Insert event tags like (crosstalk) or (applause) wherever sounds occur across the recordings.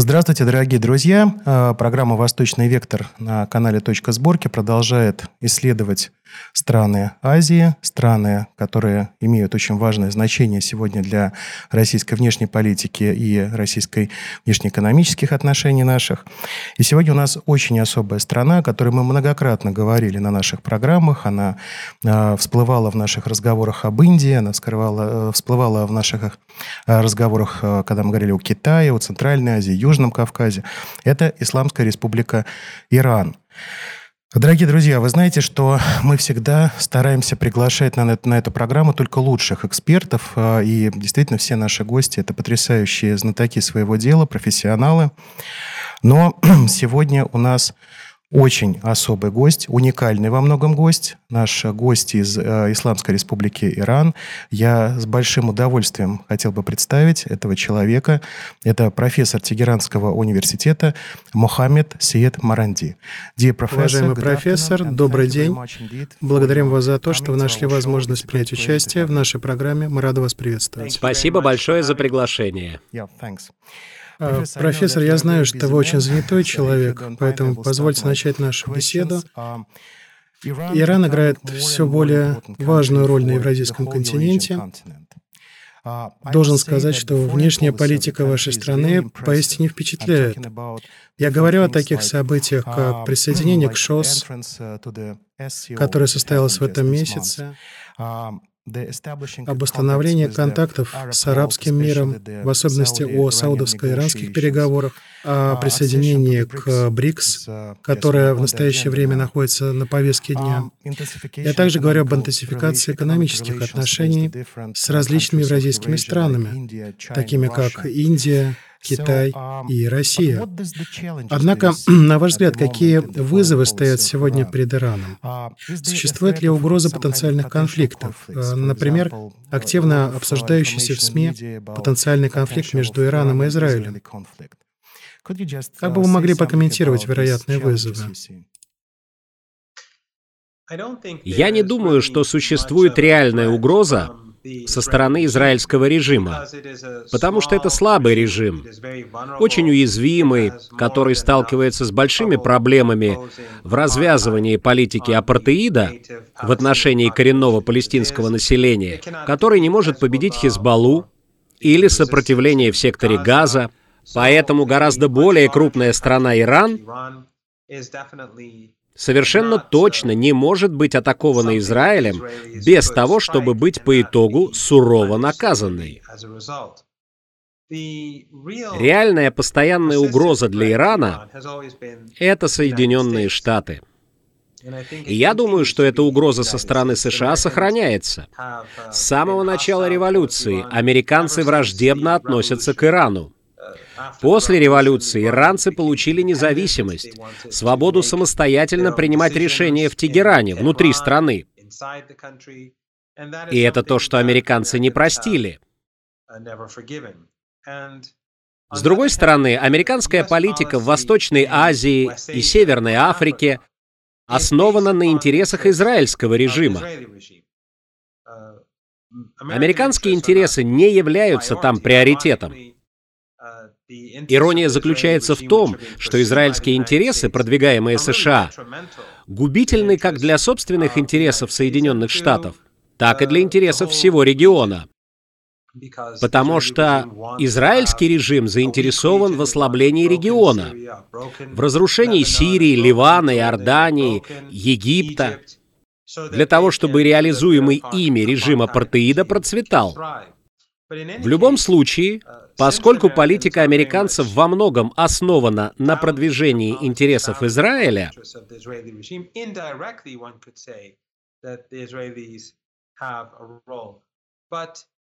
Здравствуйте, дорогие друзья. Э, программа «Восточный вектор» на канале «Точка сборки» продолжает исследовать страны Азии, страны, которые имеют очень важное значение сегодня для российской внешней политики и российской внешнеэкономических отношений наших. И сегодня у нас очень особая страна, о которой мы многократно говорили на наших программах. Она э, всплывала в наших разговорах об Индии, она вскрывала, э, всплывала в наших э, разговорах, э, когда мы говорили о Китае, о Центральной Азии, Южном Кавказе. Это Исламская республика Иран. Дорогие друзья, вы знаете, что мы всегда стараемся приглашать на, на эту программу только лучших экспертов, а, и действительно все наши гости – это потрясающие знатоки своего дела, профессионалы. Но (clears throat) сегодня у нас очень особый гость, уникальный во многом гость, наш гость из э, Исламской Республики Иран. Я с большим удовольствием хотел бы представить этого человека. Это профессор Тегеранского университета Мохаммед Сиет Маранди. Уважаемый профессор, добрый день. Благодарим вас за то, что вы нашли возможность принять участие в нашей программе. Мы рады вас приветствовать. Спасибо большое за приглашение. А, профессор, я знаю, что вы очень занятой человек, поэтому позвольте начать нашу беседу. Иран играет все более важную роль на евразийском континенте. Должен сказать, что внешняя политика вашей страны поистине впечатляет. Я говорю о таких событиях, как присоединение к ШОС, которое состоялось в этом месяце, об установлении контактов с арабским миром, в особенности о саудовско-иранских переговорах, о присоединении к БРИКС, которая в настоящее время находится на повестке дня. Я также говорю об интенсификации экономических отношений с различными евразийскими странами, такими как Индия, Китай um, и Россия. Однако, (clears throat) на ваш взгляд, какие вызовы стоят сегодня перед Ираном? Uh, Существует ли угроза потенциальных конфликтов? Э, например, активно обсуждающийся в СМИ потенциальный конфликт между Ираном и Израилем. Как бы вы uh, могли прокомментировать вероятные вызовы? Я не думаю, что существует реальная угроза со стороны израильского режима, потому что это слабый режим, очень уязвимый, который сталкивается с большими проблемами в развязывании политики апартеида в отношении коренного палестинского населения, который не может победить Хизбаллу или сопротивление в секторе Газа, поэтому гораздо более крупная страна Иран совершенно точно не может быть атакована Израилем без того, чтобы быть по итогу сурово наказанной. Реальная постоянная угроза для Ирана — это Соединенные Штаты. И я думаю, что эта угроза со стороны США сохраняется. С самого начала революции американцы враждебно относятся к Ирану. После революции иранцы получили независимость, свободу самостоятельно принимать решения в Тегеране, внутри страны. И это то, что американцы не простили. С другой стороны, американская политика в Восточной Азии и Северной Африке основана на интересах израильского режима. Американские интересы не являются там приоритетом. Ирония заключается в том, что израильские интересы, продвигаемые США, губительны как для собственных интересов Соединенных Штатов, так и для интересов всего региона. Потому что израильский режим заинтересован в ослаблении региона, в разрушении Сирии, Ливана, Иордании, Египта, для того, чтобы реализуемый ими режим апартеида процветал. В любом случае, поскольку политика американцев во многом основана на продвижении интересов Израиля,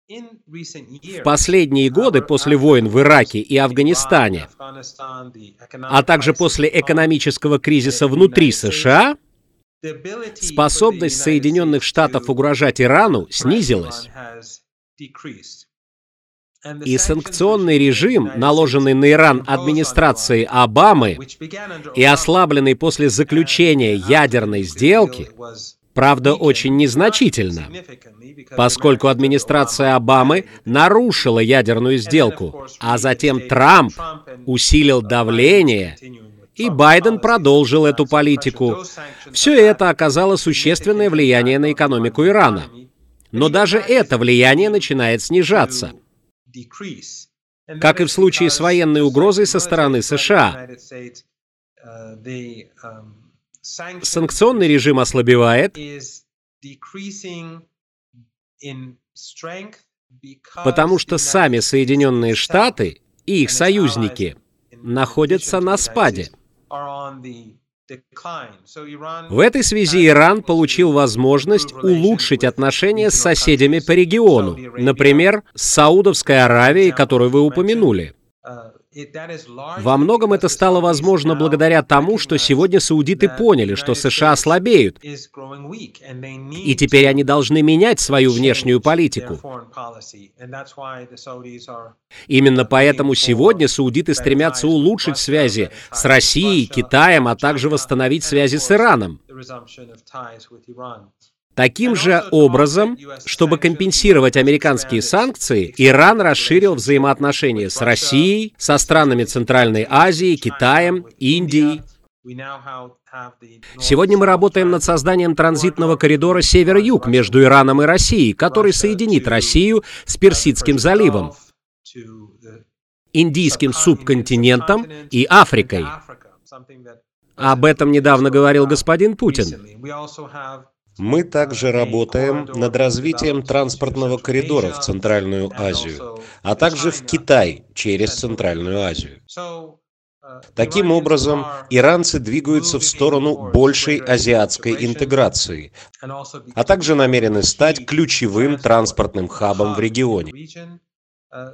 в последние годы после войн в Ираке и Афганистане, а также после экономического кризиса внутри США, способность Соединенных Штатов угрожать Ирану снизилась. И санкционный режим, наложенный на Иран администрацией Обамы и ослабленный после заключения ядерной сделки, Правда, очень незначительно, поскольку администрация Обамы нарушила ядерную сделку, а затем Трамп усилил давление, и Байден продолжил эту политику. Все это оказало существенное влияние на экономику Ирана. Но даже это влияние начинает снижаться. Как и в случае с военной угрозой со стороны США. Санкционный режим ослабевает, потому что сами Соединенные Штаты и их союзники находятся на спаде. В этой связи Иран получил возможность улучшить отношения с соседями по региону, например, с Саудовской Аравией, которую вы упомянули. Во многом это стало возможно благодаря тому, что сегодня саудиты поняли, что США слабеют, и теперь они должны менять свою внешнюю политику. Именно поэтому сегодня саудиты стремятся улучшить связи с Россией, Китаем, а также восстановить связи с Ираном. Таким же образом, чтобы компенсировать американские санкции, Иран расширил взаимоотношения с Россией, со странами Центральной Азии, Китаем, Индией. Сегодня мы работаем над созданием транзитного коридора север-юг между Ираном и Россией, который соединит Россию с Персидским заливом, Индийским субконтинентом и Африкой. Об этом недавно говорил господин Путин. Мы также работаем над развитием транспортного коридора в Центральную Азию, а также в Китай через Центральную Азию. Таким образом, иранцы двигаются в сторону большей азиатской интеграции, а также намерены стать ключевым транспортным хабом в регионе.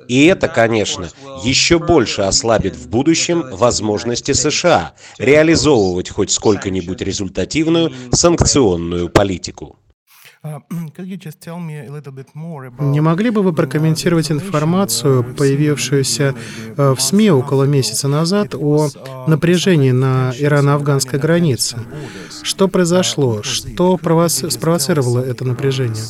И это, конечно, еще больше ослабит в будущем возможности США реализовывать хоть сколько-нибудь результативную санкционную политику. Не могли бы вы прокомментировать информацию, появившуюся э, в СМИ около месяца назад, о напряжении на ирано-афганской границе? Что произошло? Что спровоцировало это напряжение?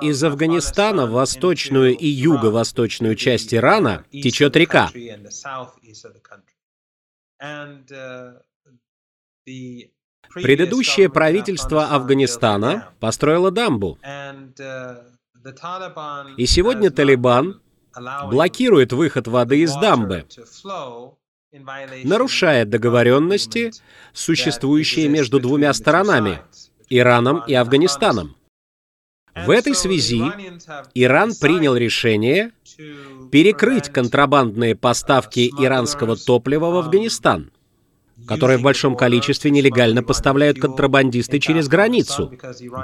Из Афганистана в восточную и юго-восточную часть Ирана течет река. Uh, Предыдущее правительство Афганистана построило дамбу. Uh, и сегодня Талибан блокирует выход воды из дамбы нарушает договоренности, существующие между двумя сторонами — Ираном и Афганистаном. В этой связи Иран принял решение перекрыть контрабандные поставки иранского топлива в Афганистан, которое в большом количестве нелегально поставляют контрабандисты через границу.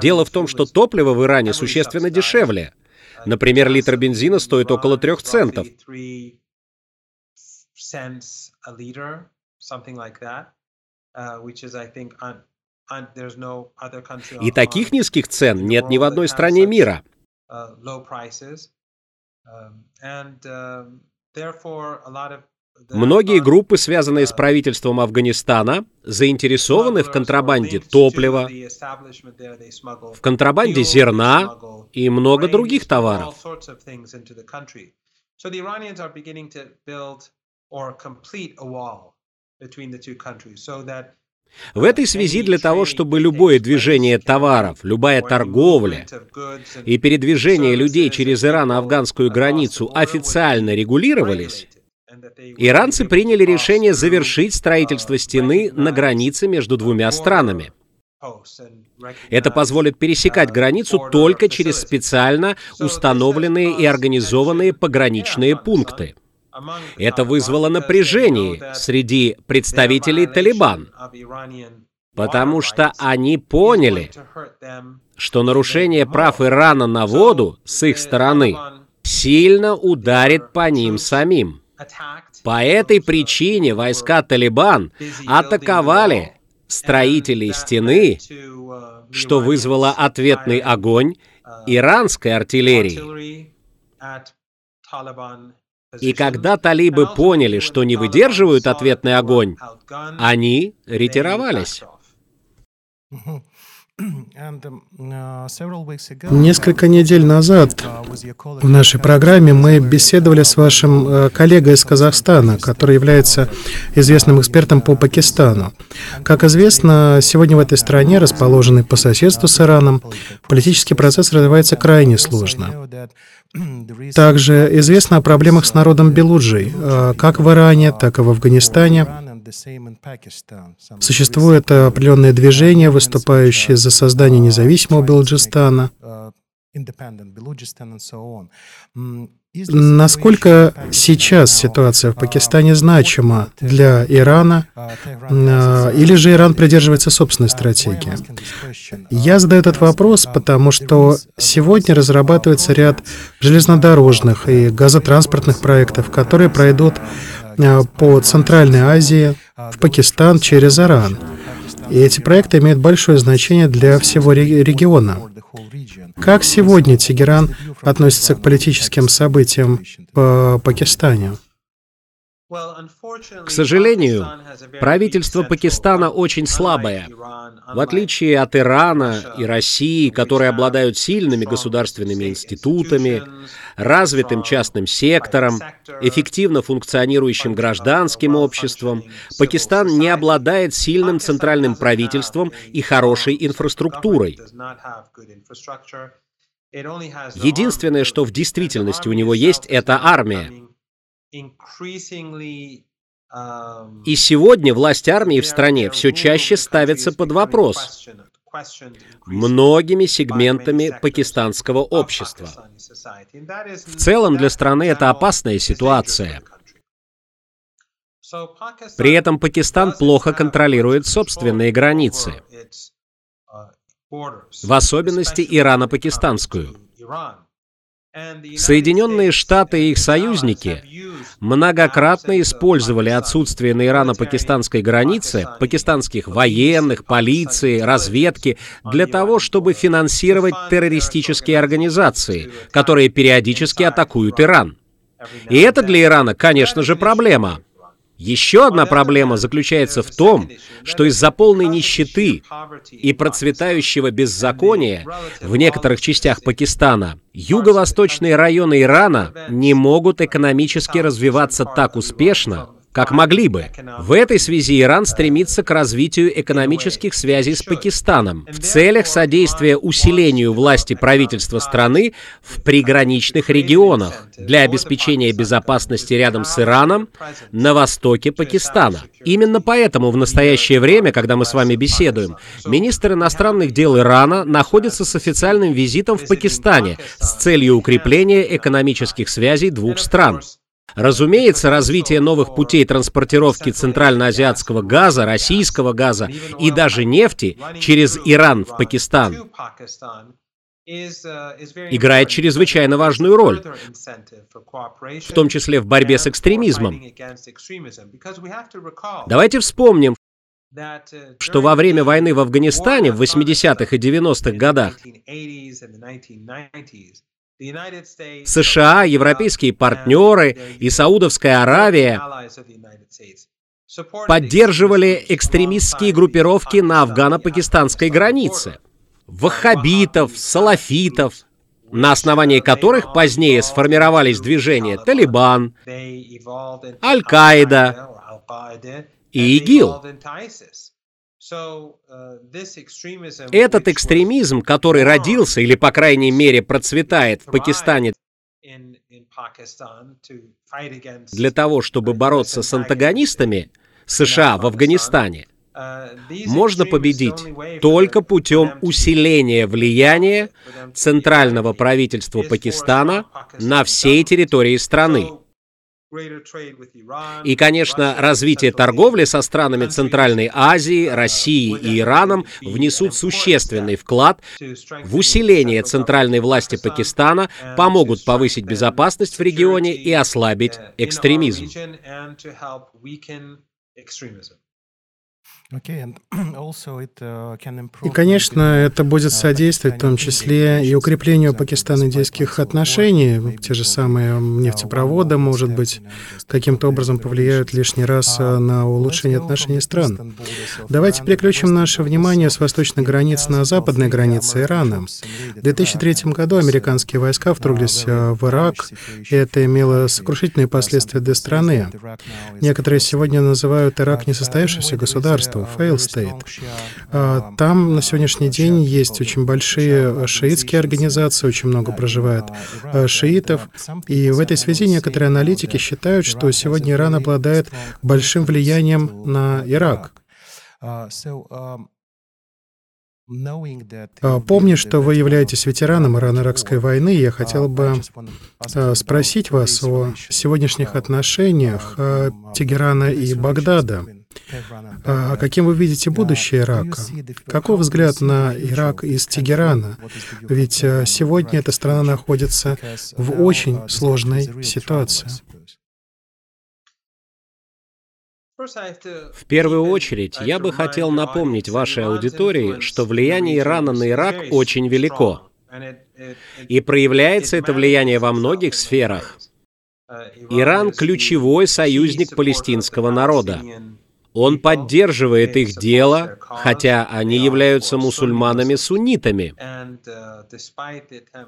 Дело в том, что топливо в Иране существенно дешевле. Например, литр бензина стоит около трех центов a liter, something like that, uh, which is, I think, un, un, there's no other country. И таких низких цен нет ни в одной стране мира. Low prices, and therefore a lot of Многие группы, связанные с uh, правительством Афганистана, заинтересованы в контрабанде топлива, в контрабанде зерна и много других товаров. В этой связи для того, чтобы любое движение товаров, любая торговля и передвижение людей через Ирано-афганскую границу официально регулировались, иранцы приняли решение завершить строительство стены на границе между двумя странами. Это позволит пересекать границу только через специально установленные и организованные пограничные пункты. Это вызвало напряжение среди представителей Талибан, потому что они поняли, что нарушение прав Ирана на воду с их стороны сильно ударит по ним самим. По этой причине войска Талибан атаковали строителей стены, что вызвало ответный огонь иранской артиллерии. И когда талибы поняли, что не выдерживают ответный огонь, они ретировались. Несколько недель назад в нашей программе мы беседовали с вашим э, коллегой из Казахстана, который является известным экспертом по Пакистану. Как известно, сегодня в этой стране, расположенной по соседству с Ираном, политический процесс развивается крайне сложно. Также известно о проблемах с народом Белуджей, э, как в Иране, так и в Афганистане. Существует определенное движение, выступающее за создание независимого Белуджистана. Насколько сейчас ситуация в Пакистане значима для Ирана, а, или же Иран придерживается собственной стратегии? Я задаю этот вопрос, потому что сегодня разрабатывается ряд железнодорожных и газотранспортных проектов, которые пройдут а, по Центральной Азии, в Пакистан через Иран. И эти проекты имеют большое значение для всего региона. Как сегодня Тегеран относится к политическим событиям в Пакистане? К сожалению, правительство Пакистана очень слабое. В отличие от Ирана и России, которые обладают сильными государственными институтами, развитым частным сектором, эффективно функционирующим гражданским обществом, Пакистан не обладает сильным центральным правительством и хорошей инфраструктурой. Единственное, что в действительности у него есть, это армия. Um, И сегодня власть армии в стране все чаще ставится под вопрос многими сегментами пакистанского общества. В целом для страны это опасная ситуация. При этом Пакистан плохо контролирует собственные границы, в особенности Ирано-Пакистанскую. Соединенные Штаты и их союзники многократно использовали отсутствие на Ирано-пакистанской границе пакистанских военных, полиции, разведки для того, чтобы финансировать террористические организации, которые периодически атакуют Иран. И это для Ирана, конечно же, проблема. Еще одна проблема заключается в том, что из-за полной нищеты и процветающего беззакония в некоторых частях Пакистана юго-восточные районы Ирана не могут экономически развиваться так успешно, как могли бы. В этой связи Иран стремится к развитию экономических связей с Пакистаном в целях содействия усилению власти правительства страны в приграничных регионах для обеспечения безопасности рядом с Ираном на востоке Пакистана. Именно поэтому в настоящее время, когда мы с вами беседуем, министр иностранных дел Ирана находится с официальным визитом в Пакистане с целью укрепления экономических связей двух стран. Разумеется, развитие новых путей транспортировки центральноазиатского газа, российского газа и даже нефти через Иран в Пакистан играет чрезвычайно важную роль, в том числе в борьбе с экстремизмом. Давайте вспомним, что во время войны в Афганистане в 80-х и 90-х годах США, европейские партнеры и Саудовская Аравия поддерживали экстремистские группировки на афгано-пакистанской границе. Ваххабитов, салафитов, на основании которых позднее сформировались движения Талибан, Аль-Каида и ИГИЛ. Uh, Этот экстремизм, который родился или, по крайней мере, процветает в Пакистане для того, чтобы бороться с антагонистами США в Афганистане, uh, можно победить только путем усиления влияния центрального правительства Пакистана на всей территории страны. И, конечно, развитие торговли со странами Центральной Азии, России и Ираном внесут существенный вклад в усиление центральной власти Пакистана, помогут повысить безопасность в регионе и ослабить экстремизм. (clears throat) Uh, и, конечно, это будет uh, содействовать в том числе и укреплению пакистано-индийских отношений. Те же самые нефтепроводы, может быть, каким-то образом повлияют лишний раз uh, на улучшение отношений стран. Давайте переключим наше внимание с восточной границы на западные границы Ирана. В 2003 году американские войска вторглись в Ирак, и это имело сокрушительные последствия для страны. Некоторые сегодня называют Ирак несостоявшимся государством, fail state. А, там на сегодняшний день есть очень большие шиитские организации, очень много проживает а, шиитов. И в этой связи некоторые аналитики считают, что сегодня Иран обладает большим влиянием на Ирак. Помня, что вы являетесь ветераном Ирано-Иракской войны, я хотел бы спросить вас о сегодняшних отношениях Тегерана и Багдада. А каким вы видите будущее Ирака? Какой взгляд на Ирак из Тегерана? Ведь э, сегодня эта страна находится в очень сложной ситуации. В первую очередь, я бы хотел напомнить вашей аудитории, что влияние Ирана на Ирак очень велико. И проявляется это влияние во многих сферах. Иран – ключевой союзник палестинского народа. Он поддерживает их дело, хотя они являются мусульманами-суннитами.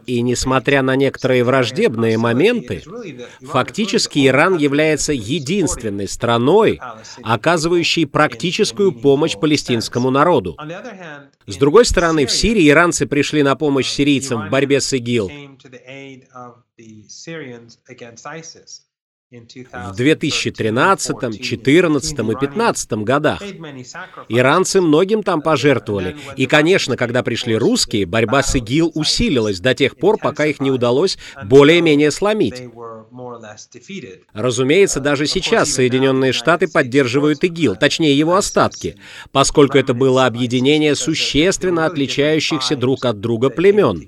И несмотря на некоторые враждебные моменты, фактически Иран является единственной страной, оказывающей практическую помощь палестинскому народу. С другой стороны, в Сирии иранцы пришли на помощь сирийцам в борьбе с ИГИЛ. В 2013, 2014 и 2015 годах иранцы многим там пожертвовали. И, конечно, когда пришли русские, борьба с ИГИЛ усилилась до тех пор, пока их не удалось более-менее сломить. Разумеется, даже сейчас Соединенные Штаты поддерживают ИГИЛ, точнее его остатки, поскольку это было объединение существенно отличающихся друг от друга племен.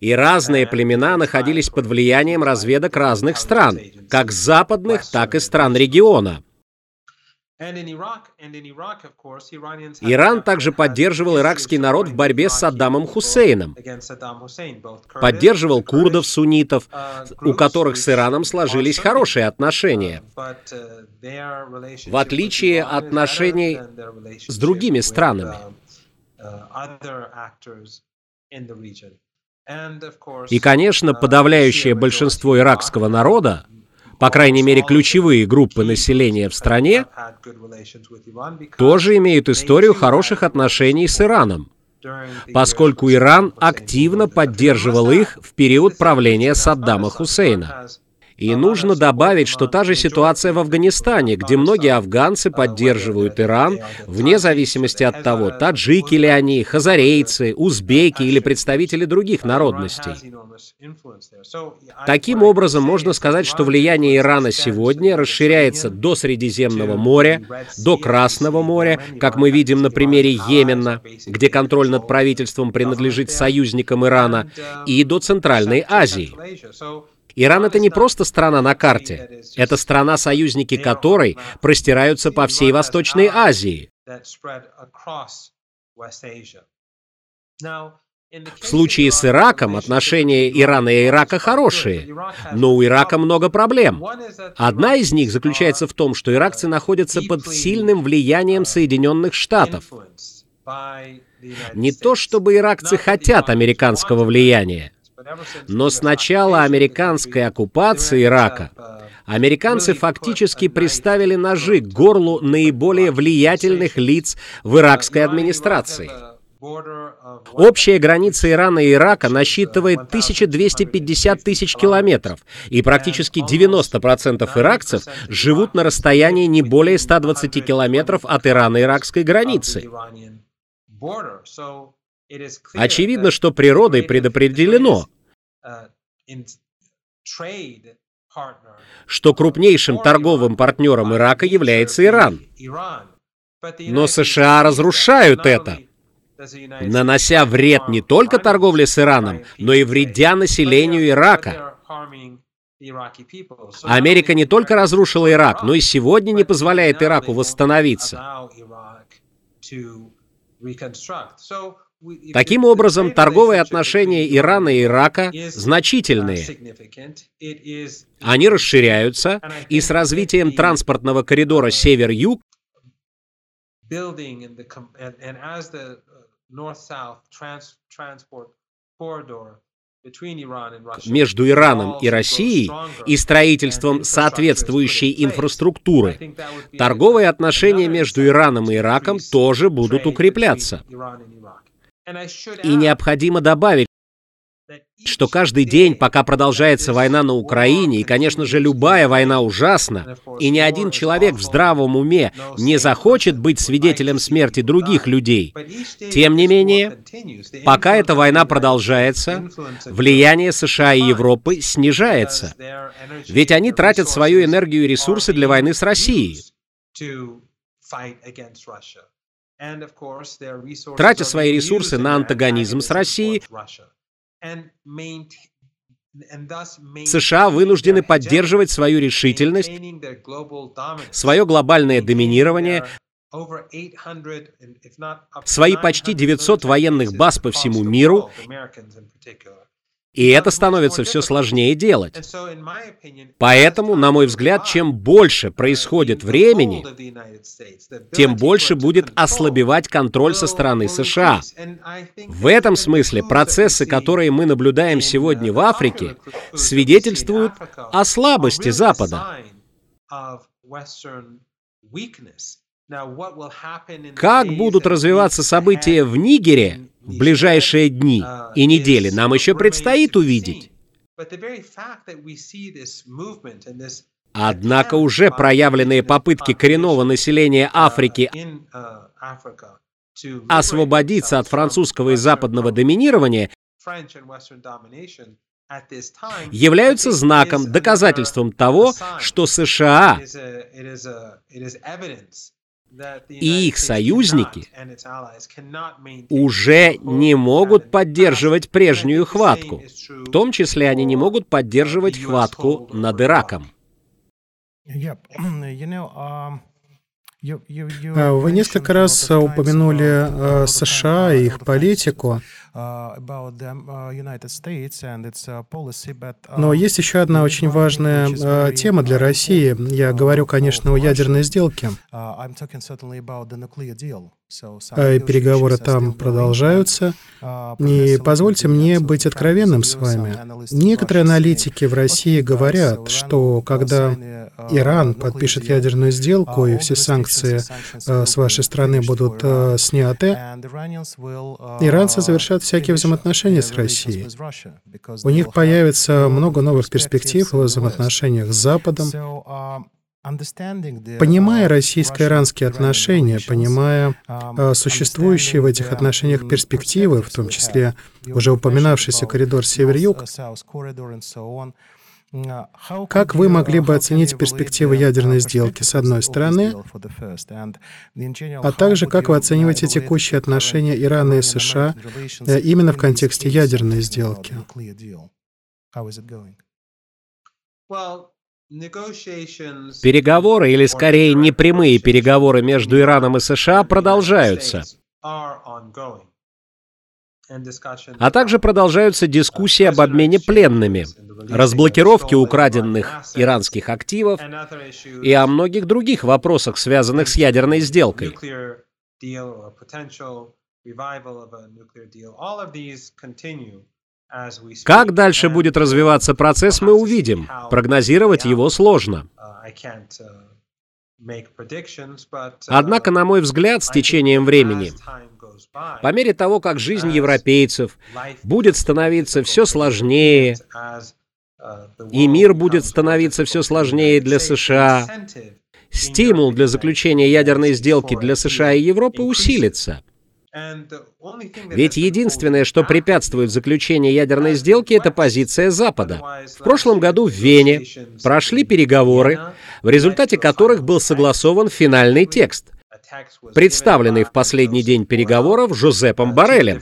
И разные племена находились под влиянием разведок разных стран, как западных, так и стран региона. Иран также поддерживал иракский народ в борьбе с Саддамом Хусейном, поддерживал курдов, суннитов, у которых с Ираном сложились хорошие отношения, в отличие от отношений с другими странами. И, конечно, подавляющее большинство иракского народа по крайней мере, ключевые группы населения в стране, тоже имеют историю хороших отношений с Ираном, поскольку Иран активно поддерживал их в период правления Саддама Хусейна. И нужно добавить, что та же ситуация в Афганистане, где многие афганцы поддерживают Иран, вне зависимости от того, таджики ли они, хазарейцы, узбеки или представители других народностей. Таким образом, можно сказать, что влияние Ирана сегодня расширяется до Средиземного моря, до Красного моря, как мы видим на примере Йемена, где контроль над правительством принадлежит союзникам Ирана, и до Центральной Азии. Иран — это не просто страна на карте, это страна, союзники которой простираются по всей Восточной Азии. В случае с Ираком отношения Ирана и Ирака хорошие, но у Ирака много проблем. Одна из них заключается в том, что иракцы находятся под сильным влиянием Соединенных Штатов. Не то чтобы иракцы хотят американского влияния, но с начала американской оккупации Ирака американцы фактически приставили ножи к горлу наиболее влиятельных лиц в иракской администрации. Общая граница Ирана и Ирака насчитывает 1250 тысяч километров, и практически 90% иракцев живут на расстоянии не более 120 километров от Ирано-иракской границы. Очевидно, что природой предопределено, что крупнейшим торговым партнером Ирака является Иран. Но США разрушают это, нанося вред не только торговле с Ираном, но и вредя населению Ирака. Америка не только разрушила Ирак, но и сегодня не позволяет Ираку восстановиться. Таким образом, торговые отношения Ирана и Ирака значительные. Они расширяются, и с развитием транспортного коридора север-юг между Ираном и Россией и строительством соответствующей инфраструктуры, торговые отношения между Ираном и Ираком тоже будут укрепляться. И необходимо добавить, что каждый день, пока продолжается война на Украине, и, конечно же, любая война ужасна, и ни один человек в здравом уме не захочет быть свидетелем смерти других людей, тем не менее, пока эта война продолжается, влияние США и Европы снижается, ведь они тратят свою энергию и ресурсы для войны с Россией. Тратя свои ресурсы на антагонизм с Россией, США вынуждены поддерживать свою решительность, свое глобальное доминирование, свои почти 900 военных баз по всему миру, и это становится все сложнее делать. Поэтому, на мой взгляд, чем больше происходит времени, тем больше будет ослабевать контроль со стороны США. В этом смысле процессы, которые мы наблюдаем сегодня в Африке, свидетельствуют о слабости Запада. Как будут развиваться события в Нигере в ближайшие дни и недели, нам еще предстоит увидеть. Однако уже проявленные попытки коренного населения Африки освободиться от французского и западного доминирования являются знаком, доказательством того, что США и их союзники уже не могут поддерживать прежнюю хватку. В том числе они не могут поддерживать хватку над Ираком. (clears throat) А, вы несколько раз упомянули э, США и их политику. Но есть еще одна очень важная э, тема для России. Я говорю, конечно, о ядерной сделке. Э, переговоры там продолжаются. И позвольте мне быть откровенным с вами. Некоторые аналитики в России говорят, что когда Иран подпишет ядерную сделку и все санкции э, с вашей страны будут сняты, иранцы завершат всякие взаимоотношения с Россией. У них появится много новых перспектив в взаимоотношениях с Западом. Понимая российско-иранские отношения, понимая э, существующие в этих отношениях перспективы, в том числе уже упоминавшийся коридор север-юг, как вы могли бы оценить перспективы ядерной сделки с одной стороны, а также как вы оцениваете текущие отношения Ирана и США э, именно в контексте ядерной сделки? Переговоры, или скорее непрямые переговоры между Ираном и США продолжаются. А также продолжаются дискуссии об обмене пленными, разблокировке украденных иранских активов и о многих других вопросах, связанных с ядерной сделкой. Как дальше будет развиваться процесс, мы увидим. Прогнозировать его сложно. Однако, на мой взгляд, с течением времени по мере того, как жизнь европейцев будет становиться все сложнее, и мир будет становиться все сложнее для США, стимул для заключения ядерной сделки для США и Европы усилится. Ведь единственное, что препятствует заключению ядерной сделки, это позиция Запада. В прошлом году в Вене прошли переговоры, в результате которых был согласован финальный текст представленный в последний день переговоров Жозепом Барелем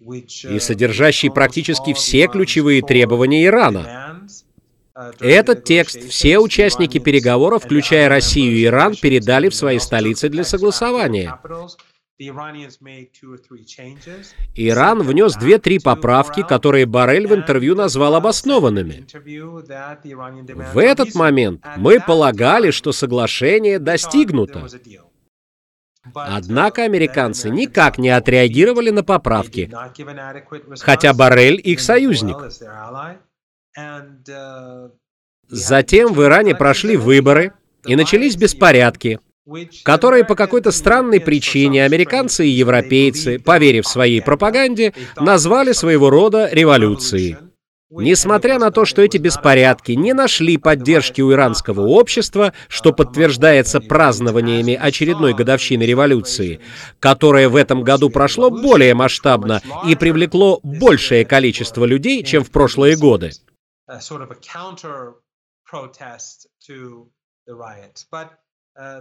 и содержащий практически все ключевые требования Ирана. Этот текст все участники переговоров, включая Россию и Иран, передали в свои столицы для согласования. Иран внес две-три поправки, которые Барель в интервью назвал обоснованными. В этот момент мы полагали, что соглашение достигнуто. Однако американцы никак не отреагировали на поправки, хотя Барель их союзник. Затем в Иране прошли выборы и начались беспорядки, которые по какой-то странной причине американцы и европейцы, поверив своей пропаганде, назвали своего рода революцией. Несмотря на то, что эти беспорядки не нашли поддержки у иранского общества, что подтверждается празднованиями очередной годовщины революции, которая в этом году прошло более масштабно и привлекло большее количество людей, чем в прошлые годы.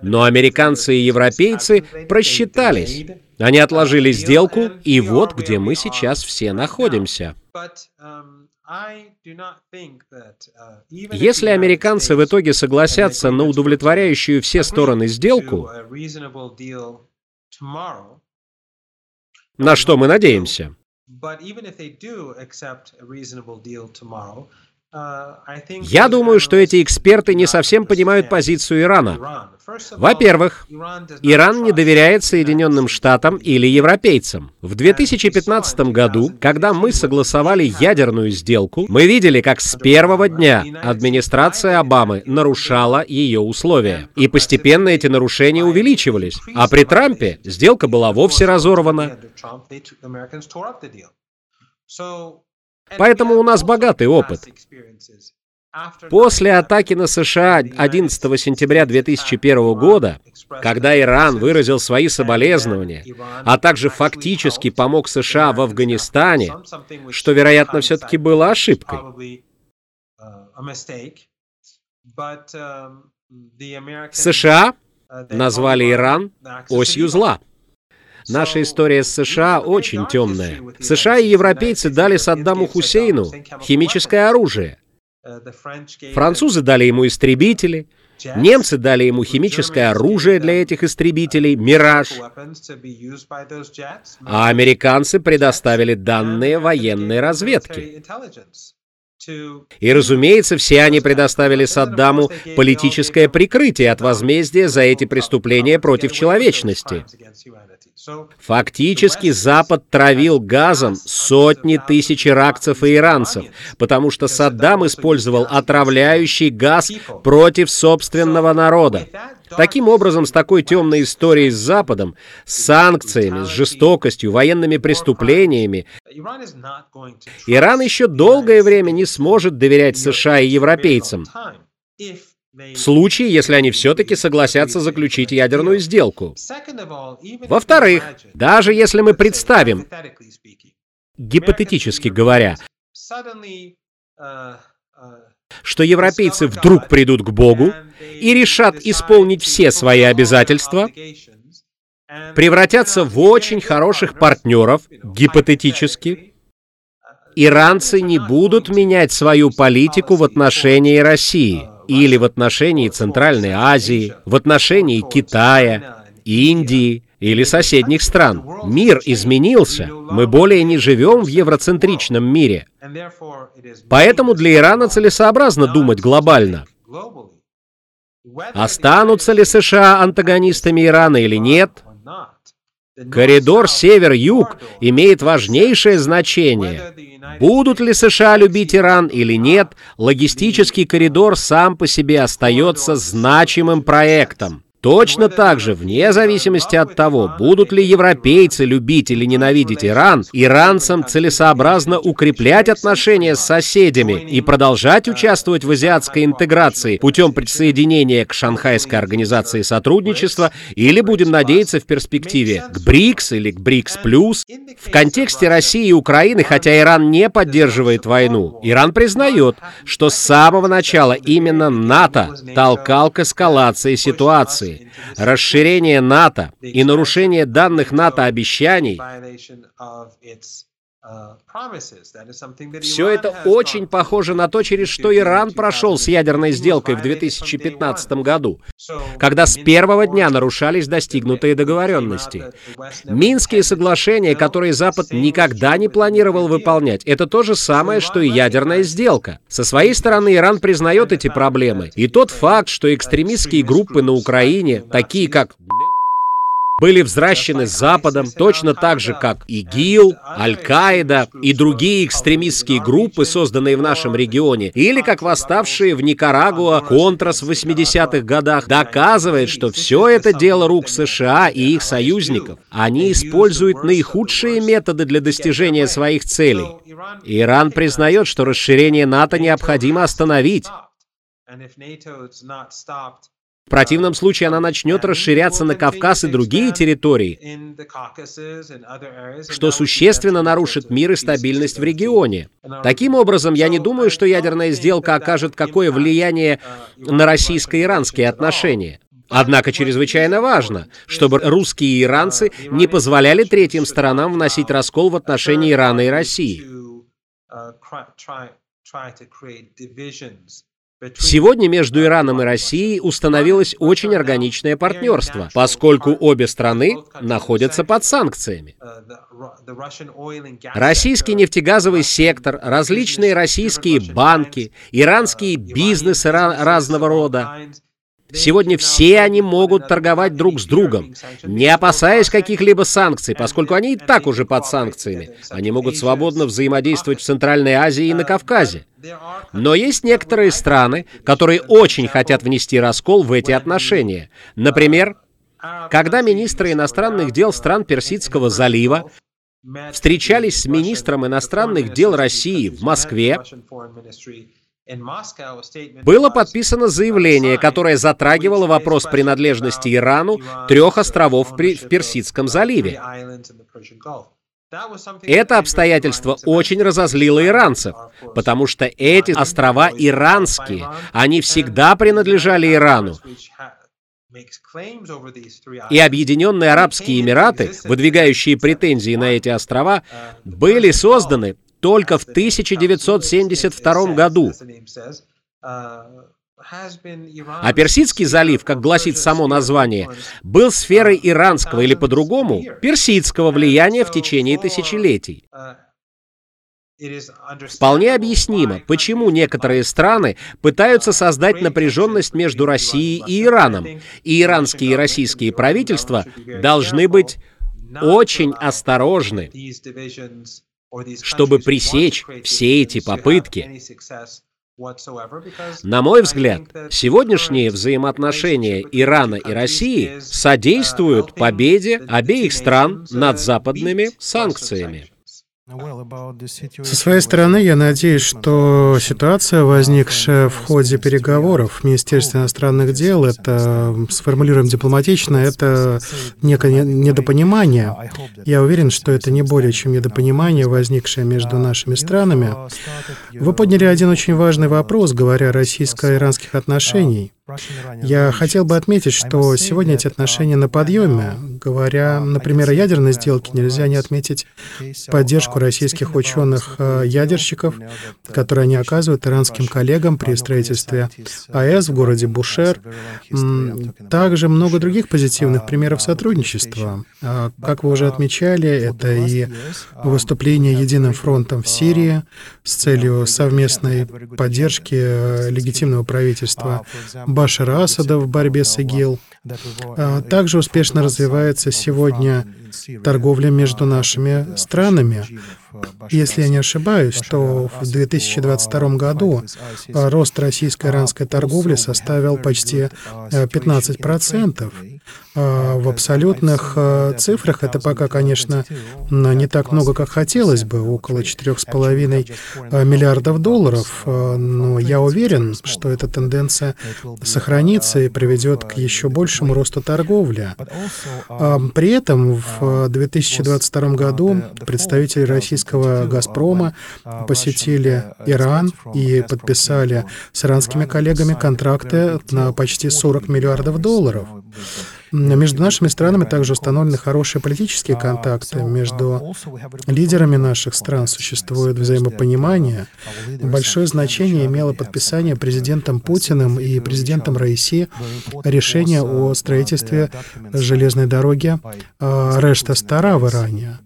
Но американцы и европейцы просчитались. Они отложили сделку, и вот где мы сейчас все находимся. Если американцы в итоге согласятся на удовлетворяющую все стороны сделку, на что мы надеемся, я думаю, что эти эксперты не совсем понимают позицию Ирана. Во-первых, Иран не доверяет Соединенным Штатам или европейцам. В 2015 году, когда мы согласовали ядерную сделку, мы видели, как с первого дня администрация Обамы нарушала ее условия. И постепенно эти нарушения увеличивались. А при Трампе сделка была вовсе разорвана. Поэтому у нас богатый опыт. После атаки на США 11 сентября 2001 года, когда Иран выразил свои соболезнования, а также фактически помог США в Афганистане, что, вероятно, все-таки было ошибкой. США назвали Иран осью зла. Наша история с США очень темная. США и европейцы дали Саддаму Хусейну химическое оружие. Французы дали ему истребители, Немцы дали ему химическое оружие для этих истребителей «Мираж», а американцы предоставили данные военной разведки. И, разумеется, все они предоставили Саддаму политическое прикрытие от возмездия за эти преступления против человечности. Фактически Запад травил газом сотни тысяч иракцев и иранцев, потому что Саддам использовал отравляющий газ против собственного народа. Таким образом, с такой темной историей с Западом, с санкциями, с жестокостью, военными преступлениями, Иран еще долгое время не сможет доверять США и европейцам. В случае, если они все-таки согласятся заключить ядерную сделку. Во-вторых, даже если мы представим, гипотетически говоря, что европейцы вдруг придут к Богу и решат исполнить все свои обязательства, превратятся в очень хороших партнеров, гипотетически, иранцы не будут менять свою политику в отношении России или в отношении Центральной Азии, в отношении Китая, Индии или соседних стран. Мир изменился. Мы более не живем в евроцентричном мире. Поэтому для Ирана целесообразно думать глобально. Останутся ли США антагонистами Ирана или нет? Коридор север-юг имеет важнейшее значение. Будут ли США любить Иран или нет, логистический коридор сам по себе остается значимым проектом. Точно так же, вне зависимости от того, будут ли европейцы любить или ненавидеть Иран, иранцам целесообразно укреплять отношения с соседями и продолжать участвовать в азиатской интеграции путем присоединения к Шанхайской организации сотрудничества или, будем надеяться, в перспективе к БРИКС или к БРИКС+. В контексте России и Украины, хотя Иран не поддерживает войну, Иран признает, что с самого начала именно НАТО толкал к эскалации ситуации, расширение НАТО и нарушение данных НАТО обещаний. Все это очень похоже на то, через что Иран прошел с ядерной сделкой в 2015 году, когда с первого дня нарушались достигнутые договоренности. Минские соглашения, которые Запад никогда не планировал выполнять, это то же самое, что и ядерная сделка. Со своей стороны Иран признает эти проблемы. И тот факт, что экстремистские группы на Украине, такие как были взращены Западом точно так же, как ИГИЛ, Аль-Каида и другие экстремистские группы, созданные в нашем регионе, или как восставшие в Никарагуа Контрас в 80-х годах, доказывает, что все это дело рук США и их союзников. Они используют наихудшие методы для достижения своих целей. Иран признает, что расширение НАТО необходимо остановить. В противном случае она начнет расширяться на Кавказ и другие территории, что существенно нарушит мир и стабильность в регионе. Таким образом, я не думаю, что ядерная сделка окажет какое влияние на российско-иранские отношения. Однако чрезвычайно важно, чтобы русские и иранцы не позволяли третьим сторонам вносить раскол в отношении Ирана и России. Сегодня между Ираном и Россией установилось очень органичное партнерство, поскольку обе страны находятся под санкциями. Российский нефтегазовый сектор, различные российские банки, иранские бизнесы разного рода, Сегодня все они могут торговать друг с другом, не опасаясь каких-либо санкций, поскольку они и так уже под санкциями. Они могут свободно взаимодействовать в Центральной Азии и на Кавказе. Но есть некоторые страны, которые очень хотят внести раскол в эти отношения. Например, когда министры иностранных дел стран Персидского залива встречались с министром иностранных дел России в Москве, было подписано заявление, которое затрагивало вопрос принадлежности Ирану трех островов в Персидском заливе. Это обстоятельство очень разозлило иранцев, потому что эти острова иранские, они всегда принадлежали Ирану. И Объединенные Арабские Эмираты, выдвигающие претензии на эти острова, были созданы только в 1972 году. А Персидский залив, как гласит само название, был сферой иранского или по-другому персидского влияния в течение тысячелетий. Вполне объяснимо, почему некоторые страны пытаются создать напряженность между Россией и Ираном, и иранские и российские правительства должны быть очень осторожны чтобы пресечь все эти попытки. На мой взгляд, сегодняшние взаимоотношения Ирана и России содействуют победе обеих стран над западными санкциями. Со своей стороны, я надеюсь, что ситуация, возникшая в ходе переговоров в Министерстве иностранных дел, это, сформулируем дипломатично, это некое недопонимание. Я уверен, что это не более чем недопонимание, возникшее между нашими странами. Вы подняли один очень важный вопрос, говоря о российско-иранских отношениях. Я хотел бы отметить, что сегодня эти отношения на подъеме. Говоря, например, о ядерной сделке, нельзя не отметить поддержку российских ученых-ядерщиков, которые они оказывают иранским коллегам при строительстве АЭС в городе Бушер. Также много других позитивных примеров сотрудничества. А, как вы уже отмечали, это и выступление Единым фронтом в Сирии с целью совместной поддержки э, легитимного правительства Башара Асада в борьбе с ИГИЛ. А, также успешно развивается сегодня торговля между нашими странами. Если я не ошибаюсь, то в 2022 году рост российско-иранской торговли составил почти 15%. А, в абсолютных а, цифрах это пока, конечно, не так много, как хотелось бы, около 4,5 а, миллиардов долларов, но я уверен, что эта тенденция сохранится и приведет к еще большему росту торговли. При этом в 2022 году представители российского «Газпрома» посетили Иран и подписали с иранскими коллегами контракты на почти 40 миллиардов долларов. Между нашими странами также установлены хорошие политические контакты. Между лидерами наших стран существует взаимопонимание. Большое значение имело подписание президентом Путиным и президентом Раиси решения о строительстве железной дороги Решта-Стара в Иране.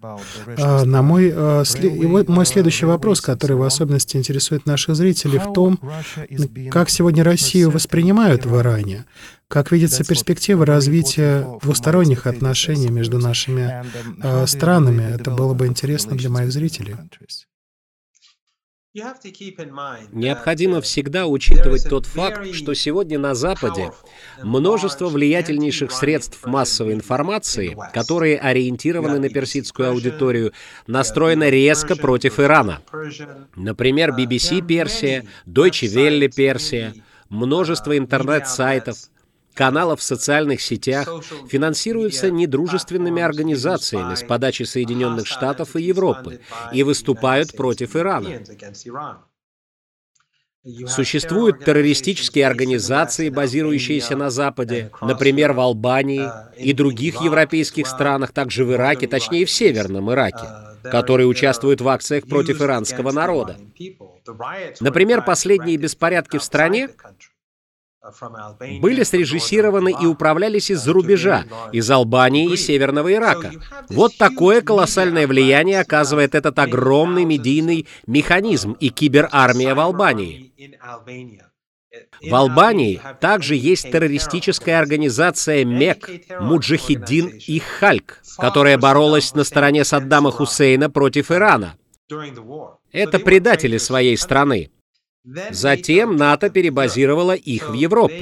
На мой, мой следующий вопрос, который в особенности интересует наших зрителей, в том, как сегодня Россию воспринимают в Иране. Как видится перспектива развития двусторонних отношений между нашими э, странами? Это было бы интересно для моих зрителей. Необходимо всегда учитывать тот факт, что сегодня на Западе множество влиятельнейших средств массовой информации, которые ориентированы на персидскую аудиторию, настроено резко против Ирана. Например, BBC Персия, Deutsche Welle Персия, множество интернет-сайтов, каналов в социальных сетях финансируются недружественными организациями с подачи Соединенных Штатов и Европы и выступают против Ирана. Существуют террористические организации, базирующиеся на Западе, например, в Албании и других европейских странах, также в Ираке, точнее в Северном Ираке, которые участвуют в акциях против иранского народа. Например, последние беспорядки в стране были срежиссированы и управлялись из-за рубежа, из Албании и Северного Ирака. Вот такое колоссальное влияние оказывает этот огромный медийный механизм и киберармия в Албании. В Албании также есть террористическая организация МЕК, Муджахиддин и Хальк, которая боролась на стороне Саддама Хусейна против Ирана. Это предатели своей страны. Затем НАТО перебазировало их в Европу.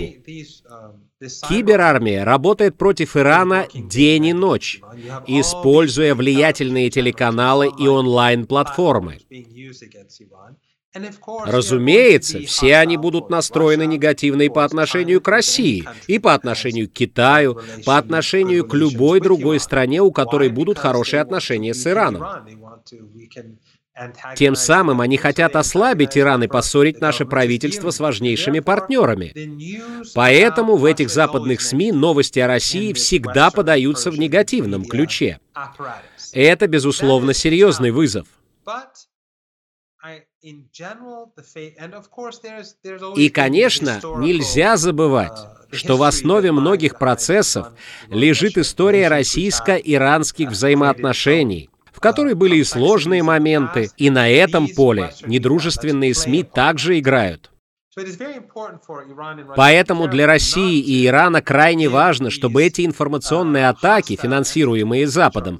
Киберармия работает против Ирана день и ночь, используя влиятельные телеканалы и онлайн-платформы. Разумеется, все они будут настроены негативно и по отношению к России, и по отношению к Китаю, по отношению к любой другой стране, у которой будут хорошие отношения с Ираном. Тем самым они хотят ослабить Иран и поссорить наше правительство с важнейшими партнерами. Поэтому в этих западных СМИ новости о России всегда подаются в негативном ключе. Это, безусловно, серьезный вызов. И, конечно, нельзя забывать, что в основе многих процессов лежит история российско-иранских взаимоотношений, в которой были и сложные моменты, и на этом поле недружественные СМИ также играют. Поэтому для России и Ирана крайне важно, чтобы эти информационные атаки, финансируемые Западом,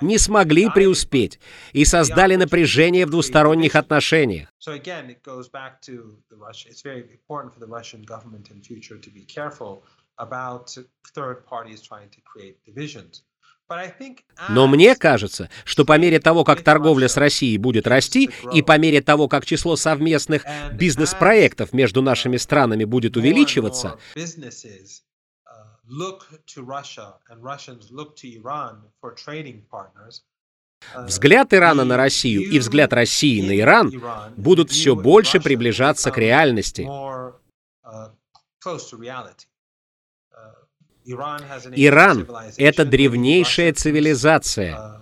не смогли преуспеть и создали напряжение в двусторонних отношениях. Но мне кажется, что по мере того, как торговля с Россией будет расти, и по мере того, как число совместных бизнес-проектов между нашими странами будет увеличиваться, Взгляд Ирана на Россию и взгляд России на Иран будут все больше приближаться к реальности. Иран — это древнейшая цивилизация.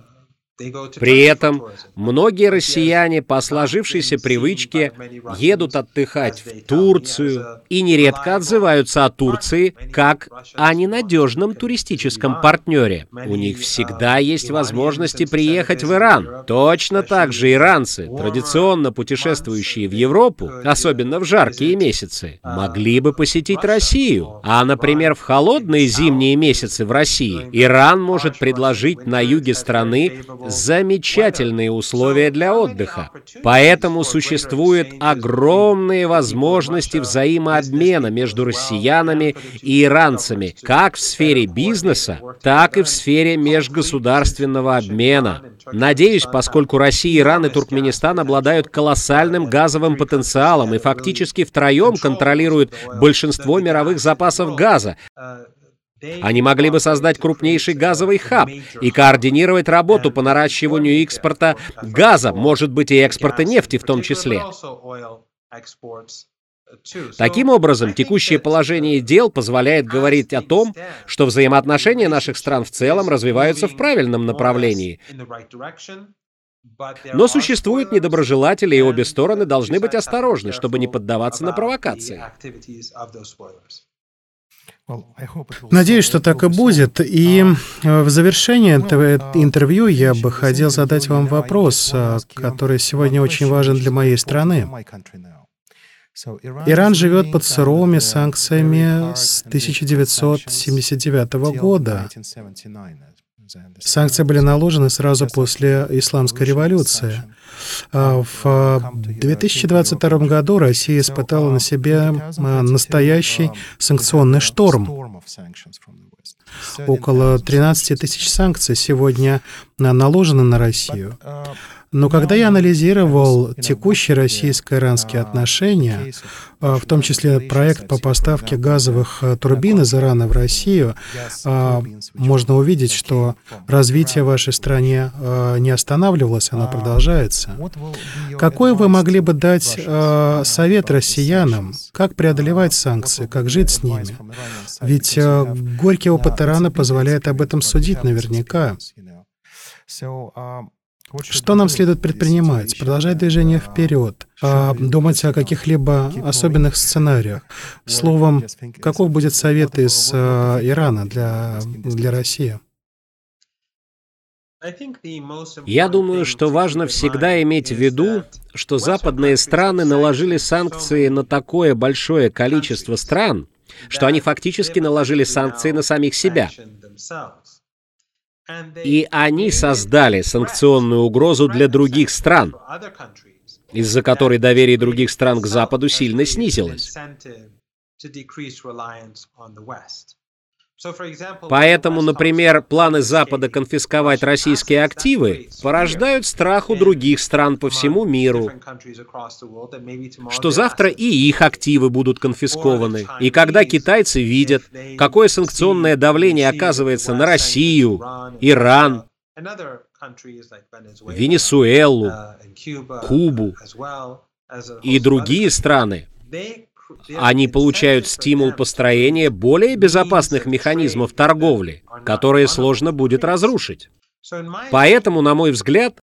При этом многие россияне по сложившейся привычке едут отдыхать в Турцию и нередко отзываются о Турции как о ненадежном туристическом партнере. У них всегда есть возможности приехать в Иран. Точно так же иранцы, традиционно путешествующие в Европу, особенно в жаркие месяцы, могли бы посетить Россию. А, например, в холодные зимние месяцы в России Иран может предложить на юге страны замечательные условия для отдыха. Поэтому существуют огромные возможности взаимообмена между россиянами и иранцами, как в сфере бизнеса, так и в сфере межгосударственного обмена. Надеюсь, поскольку Россия, Иран и Туркменистан обладают колоссальным газовым потенциалом и фактически втроем контролируют большинство мировых запасов газа, они могли бы создать крупнейший газовый хаб и координировать работу по наращиванию экспорта газа, может быть и экспорта нефти в том числе. Таким образом, текущее положение дел позволяет говорить о том, что взаимоотношения наших стран в целом развиваются в правильном направлении. Но существуют недоброжелатели, и обе стороны должны быть осторожны, чтобы не поддаваться на провокации. Надеюсь, что так и будет. И э, в завершение этого интервью я бы хотел задать вам вопрос, э, который сегодня очень важен для моей страны. Иран живет под суровыми санкциями с 1979 года. Санкции были наложены сразу после Исламской революции. А в 2022 году Россия испытала на себе настоящий санкционный шторм. Около 13 тысяч санкций сегодня наложены на Россию. Но когда я анализировал текущие российско-иранские отношения, а, в том числе проект по поставке газовых а, турбин из Ирана в Россию, а, можно увидеть, что развитие в вашей стране не останавливалось, оно продолжается. Какой вы могли бы дать совет россиянам, как преодолевать санкции, как жить с ними? Ведь горький опыт Ирана позволяет об этом судить наверняка. Что нам следует предпринимать? Продолжать движение вперед, а думать о каких-либо особенных сценариях. Словом, каков будет совет из э, Ирана для, для России? Я думаю, что важно всегда иметь в виду, что западные страны наложили санкции на такое большое количество стран, что они фактически наложили санкции на самих себя. И они создали санкционную угрозу для других стран, из-за которой доверие других стран к Западу сильно снизилось. Поэтому, например, планы Запада конфисковать российские активы порождают страх у других стран по всему миру, что завтра и их активы будут конфискованы. И когда китайцы видят, какое санкционное давление оказывается на Россию, Иран, Венесуэлу, Кубу и другие страны, они получают стимул построения более безопасных механизмов торговли, которые сложно будет разрушить. Поэтому, на мой взгляд,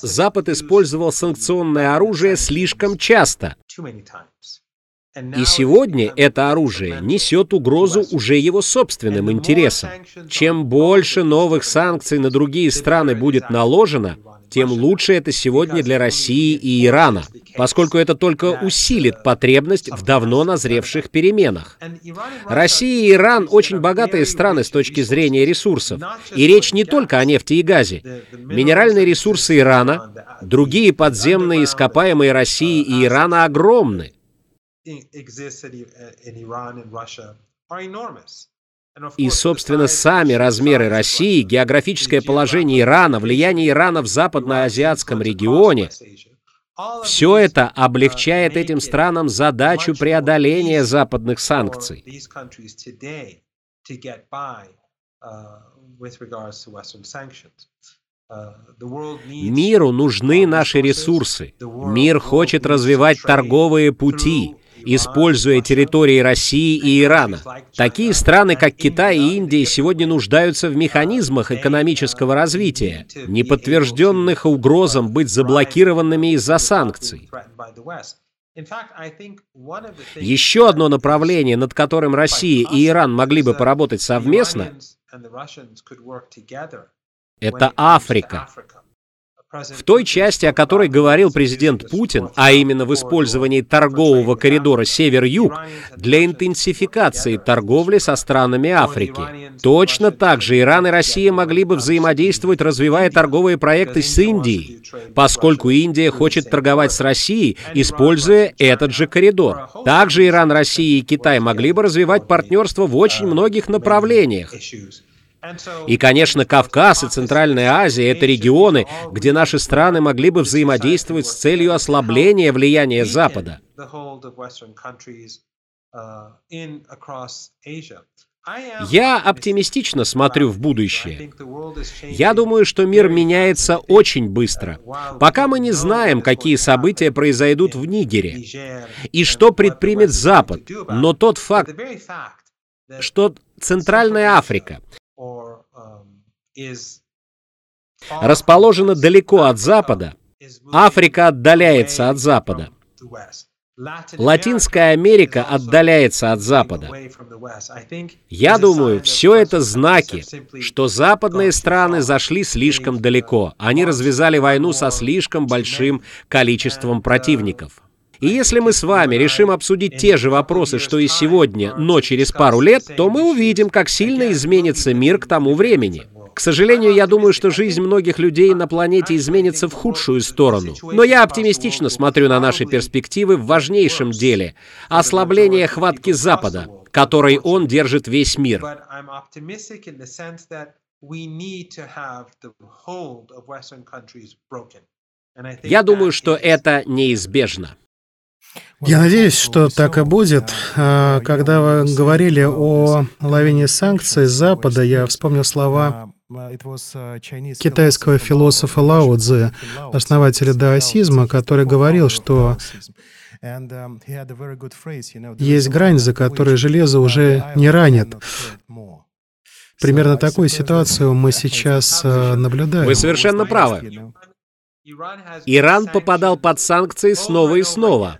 Запад использовал санкционное оружие слишком часто. И сегодня это оружие несет угрозу уже его собственным интересам. Чем больше новых санкций на другие страны будет наложено, тем лучше это сегодня для России и Ирана, поскольку это только усилит потребность в давно назревших переменах. Россия и Иран очень богатые страны с точки зрения ресурсов, и речь не только о нефти и газе. Минеральные ресурсы Ирана, другие подземные ископаемые России и Ирана огромны. И, собственно, сами размеры России, географическое положение Ирана, влияние Ирана в западноазиатском регионе, все это облегчает этим странам задачу преодоления западных санкций. Миру нужны наши ресурсы. Мир хочет развивать торговые пути используя территории России и Ирана. Такие страны, как Китай и Индия, сегодня нуждаются в механизмах экономического развития, не подтвержденных угрозам быть заблокированными из-за санкций. Еще одно направление, над которым Россия и Иран могли бы поработать совместно, это Африка. В той части, о которой говорил президент Путин, а именно в использовании торгового коридора север-юг для интенсификации торговли со странами Африки. Точно так же Иран и Россия могли бы взаимодействовать, развивая торговые проекты с Индией, поскольку Индия хочет торговать с Россией, используя этот же коридор. Также Иран, Россия и Китай могли бы развивать партнерство в очень многих направлениях. И, конечно, Кавказ и Центральная Азия — это регионы, где наши страны могли бы взаимодействовать с целью ослабления влияния Запада. Я оптимистично смотрю в будущее. Я думаю, что мир меняется очень быстро. Пока мы не знаем, какие события произойдут в Нигере и что предпримет Запад, но тот факт, что Центральная Африка расположена далеко от Запада, Африка отдаляется от Запада. Латинская Америка отдаляется от Запада. Я думаю, все это знаки, что западные страны зашли слишком далеко. Они развязали войну со слишком большим количеством противников. И если мы с вами решим обсудить те же вопросы, что и сегодня, но через пару лет, то мы увидим, как сильно изменится мир к тому времени. К сожалению, я думаю, что жизнь многих людей на планете изменится в худшую сторону. Но я оптимистично смотрю на наши перспективы в важнейшем деле — ослабление хватки Запада, которой он держит весь мир. Я думаю, что это неизбежно. Я надеюсь, что так и будет. А, когда вы говорили о лавине санкций Запада, я вспомнил слова китайского философа Лао Цзэ, основателя даосизма, который говорил, что есть грань, за которой железо уже не ранит. Примерно такую ситуацию мы сейчас а, наблюдаем. Вы совершенно правы. Иран попадал под санкции снова и снова.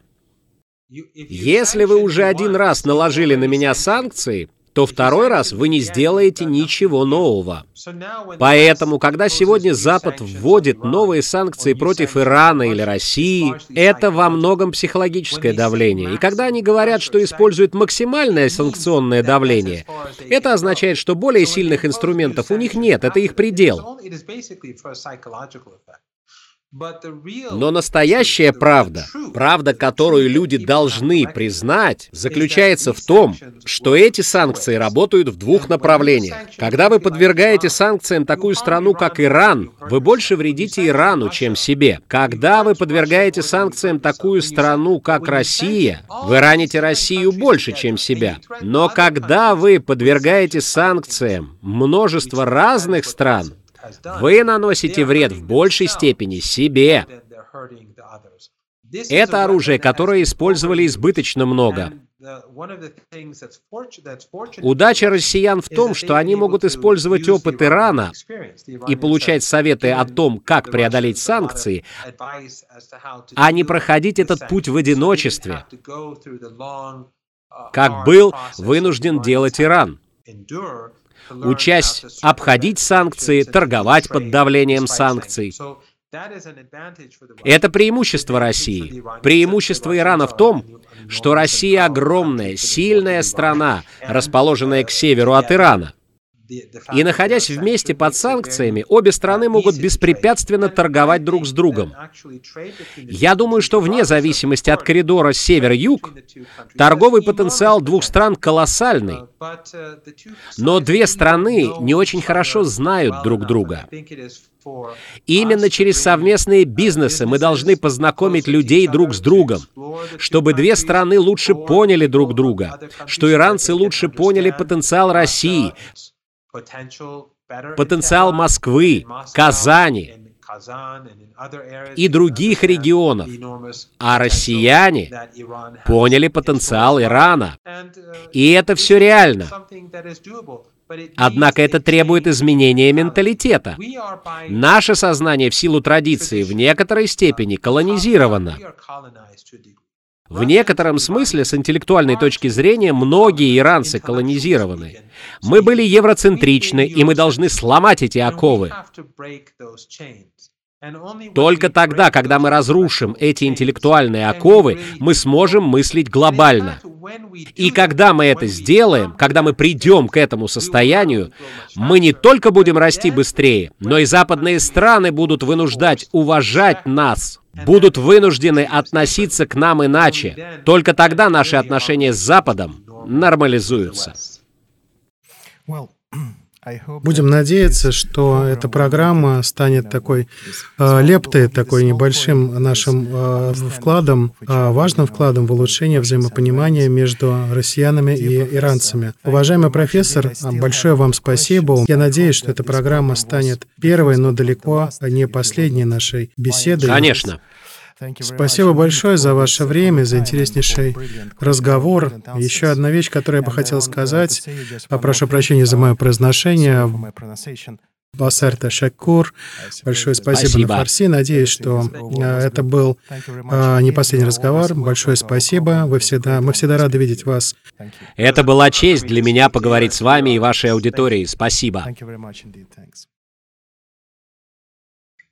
Если вы уже один раз наложили на меня санкции, то второй раз вы не сделаете ничего нового. Поэтому, когда сегодня Запад вводит новые санкции против Ирана или России, это во многом психологическое давление. И когда они говорят, что используют максимальное санкционное давление, это означает, что более сильных инструментов у них нет, это их предел. Но настоящая правда, правда, которую люди должны признать, заключается в том, что эти санкции работают в двух направлениях. Когда вы подвергаете санкциям такую страну, как Иран, вы больше вредите Ирану, чем себе. Когда вы подвергаете санкциям такую страну, как Россия, вы раните Россию больше, чем себя. Но когда вы подвергаете санкциям множество разных стран, вы наносите вред в большей степени себе. Это оружие, которое использовали избыточно много. Удача россиян в том, что они могут использовать опыт Ирана и получать советы о том, как преодолеть санкции, а не проходить этот путь в одиночестве, как был вынужден делать Иран учась обходить санкции, торговать под давлением санкций. Это преимущество России. Преимущество Ирана в том, что Россия огромная, сильная страна, расположенная к северу от Ирана. И находясь вместе под санкциями, обе страны могут беспрепятственно торговать друг с другом. Я думаю, что вне зависимости от коридора север-юг, торговый потенциал двух стран колоссальный. Но две страны не очень хорошо знают друг друга. Именно через совместные бизнесы мы должны познакомить людей друг с другом, чтобы две страны лучше поняли друг друга, что иранцы лучше поняли потенциал России, потенциал Москвы, Казани и других регионов, а россияне поняли потенциал Ирана. И это все реально. Однако это требует изменения менталитета. Наше сознание в силу традиции в некоторой степени колонизировано. В некотором смысле, с интеллектуальной точки зрения, многие иранцы колонизированы. Мы были евроцентричны, и мы должны сломать эти оковы. Только тогда, когда мы разрушим эти интеллектуальные оковы, мы сможем мыслить глобально. И когда мы это сделаем, когда мы придем к этому состоянию, мы не только будем расти быстрее, но и западные страны будут вынуждать уважать нас будут вынуждены относиться к нам иначе. Только тогда наши отношения с Западом нормализуются. Будем надеяться, что эта программа станет такой э, лептой, такой небольшим нашим э, вкладом, э, важным вкладом в улучшение взаимопонимания между россиянами и иранцами. Уважаемый профессор, большое вам спасибо. Я надеюсь, что эта программа станет первой, но далеко не последней нашей беседой. Конечно. Спасибо большое за ваше время, за интереснейший разговор. Еще одна вещь, которую я бы хотел сказать. Прошу прощения за мое произношение. Басарта Шакур. Большое спасибо, спасибо на фарси. Надеюсь, что а, это был а, не последний разговор. Большое спасибо. Вы всегда, мы всегда рады видеть вас. Это была честь для меня поговорить с вами и вашей аудиторией. Спасибо.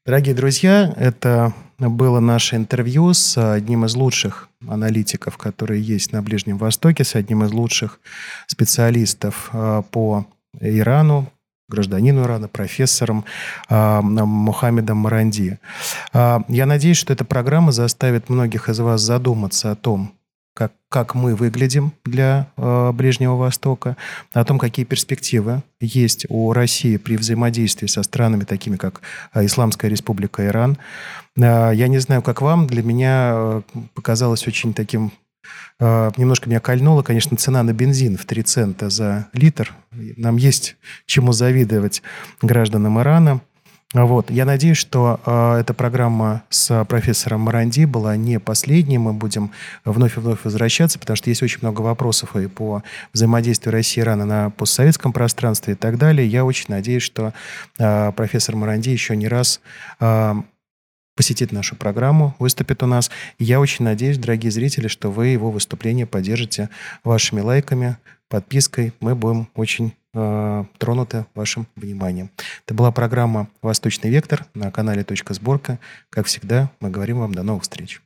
Дорогие друзья, это было наше интервью с одним из лучших аналитиков, которые есть на Ближнем Востоке, с одним из лучших специалистов а, по Ирану, гражданину Ирана, профессором э, Мухаммедом Маранди. Э, я надеюсь, что эта программа заставит многих из вас задуматься о том, как, как мы выглядим для э, Ближнего Востока, о том, какие перспективы есть у России при взаимодействии со странами, такими как э, Исламская Республика Иран. Э, я не знаю, как вам, для меня э, показалось очень таким э, Немножко меня кольнуло, конечно, цена на бензин в 3 цента за литр. Нам есть чему завидовать гражданам Ирана. Вот. Я надеюсь, что э, эта программа с профессором Маранди была не последней. Мы будем вновь и вновь возвращаться, потому что есть очень много вопросов и по взаимодействию России и Ирана на постсоветском пространстве и так далее. Я очень надеюсь, что э, профессор Маранди еще не раз э, посетит нашу программу, выступит у нас. И я очень надеюсь, дорогие зрители, что вы его выступление поддержите вашими лайками, подпиской. Мы будем очень э, тронуты вашим вниманием. Это была программа «Восточный вектор» на канале «Точка сборка». Как всегда, мы говорим вам до новых встреч.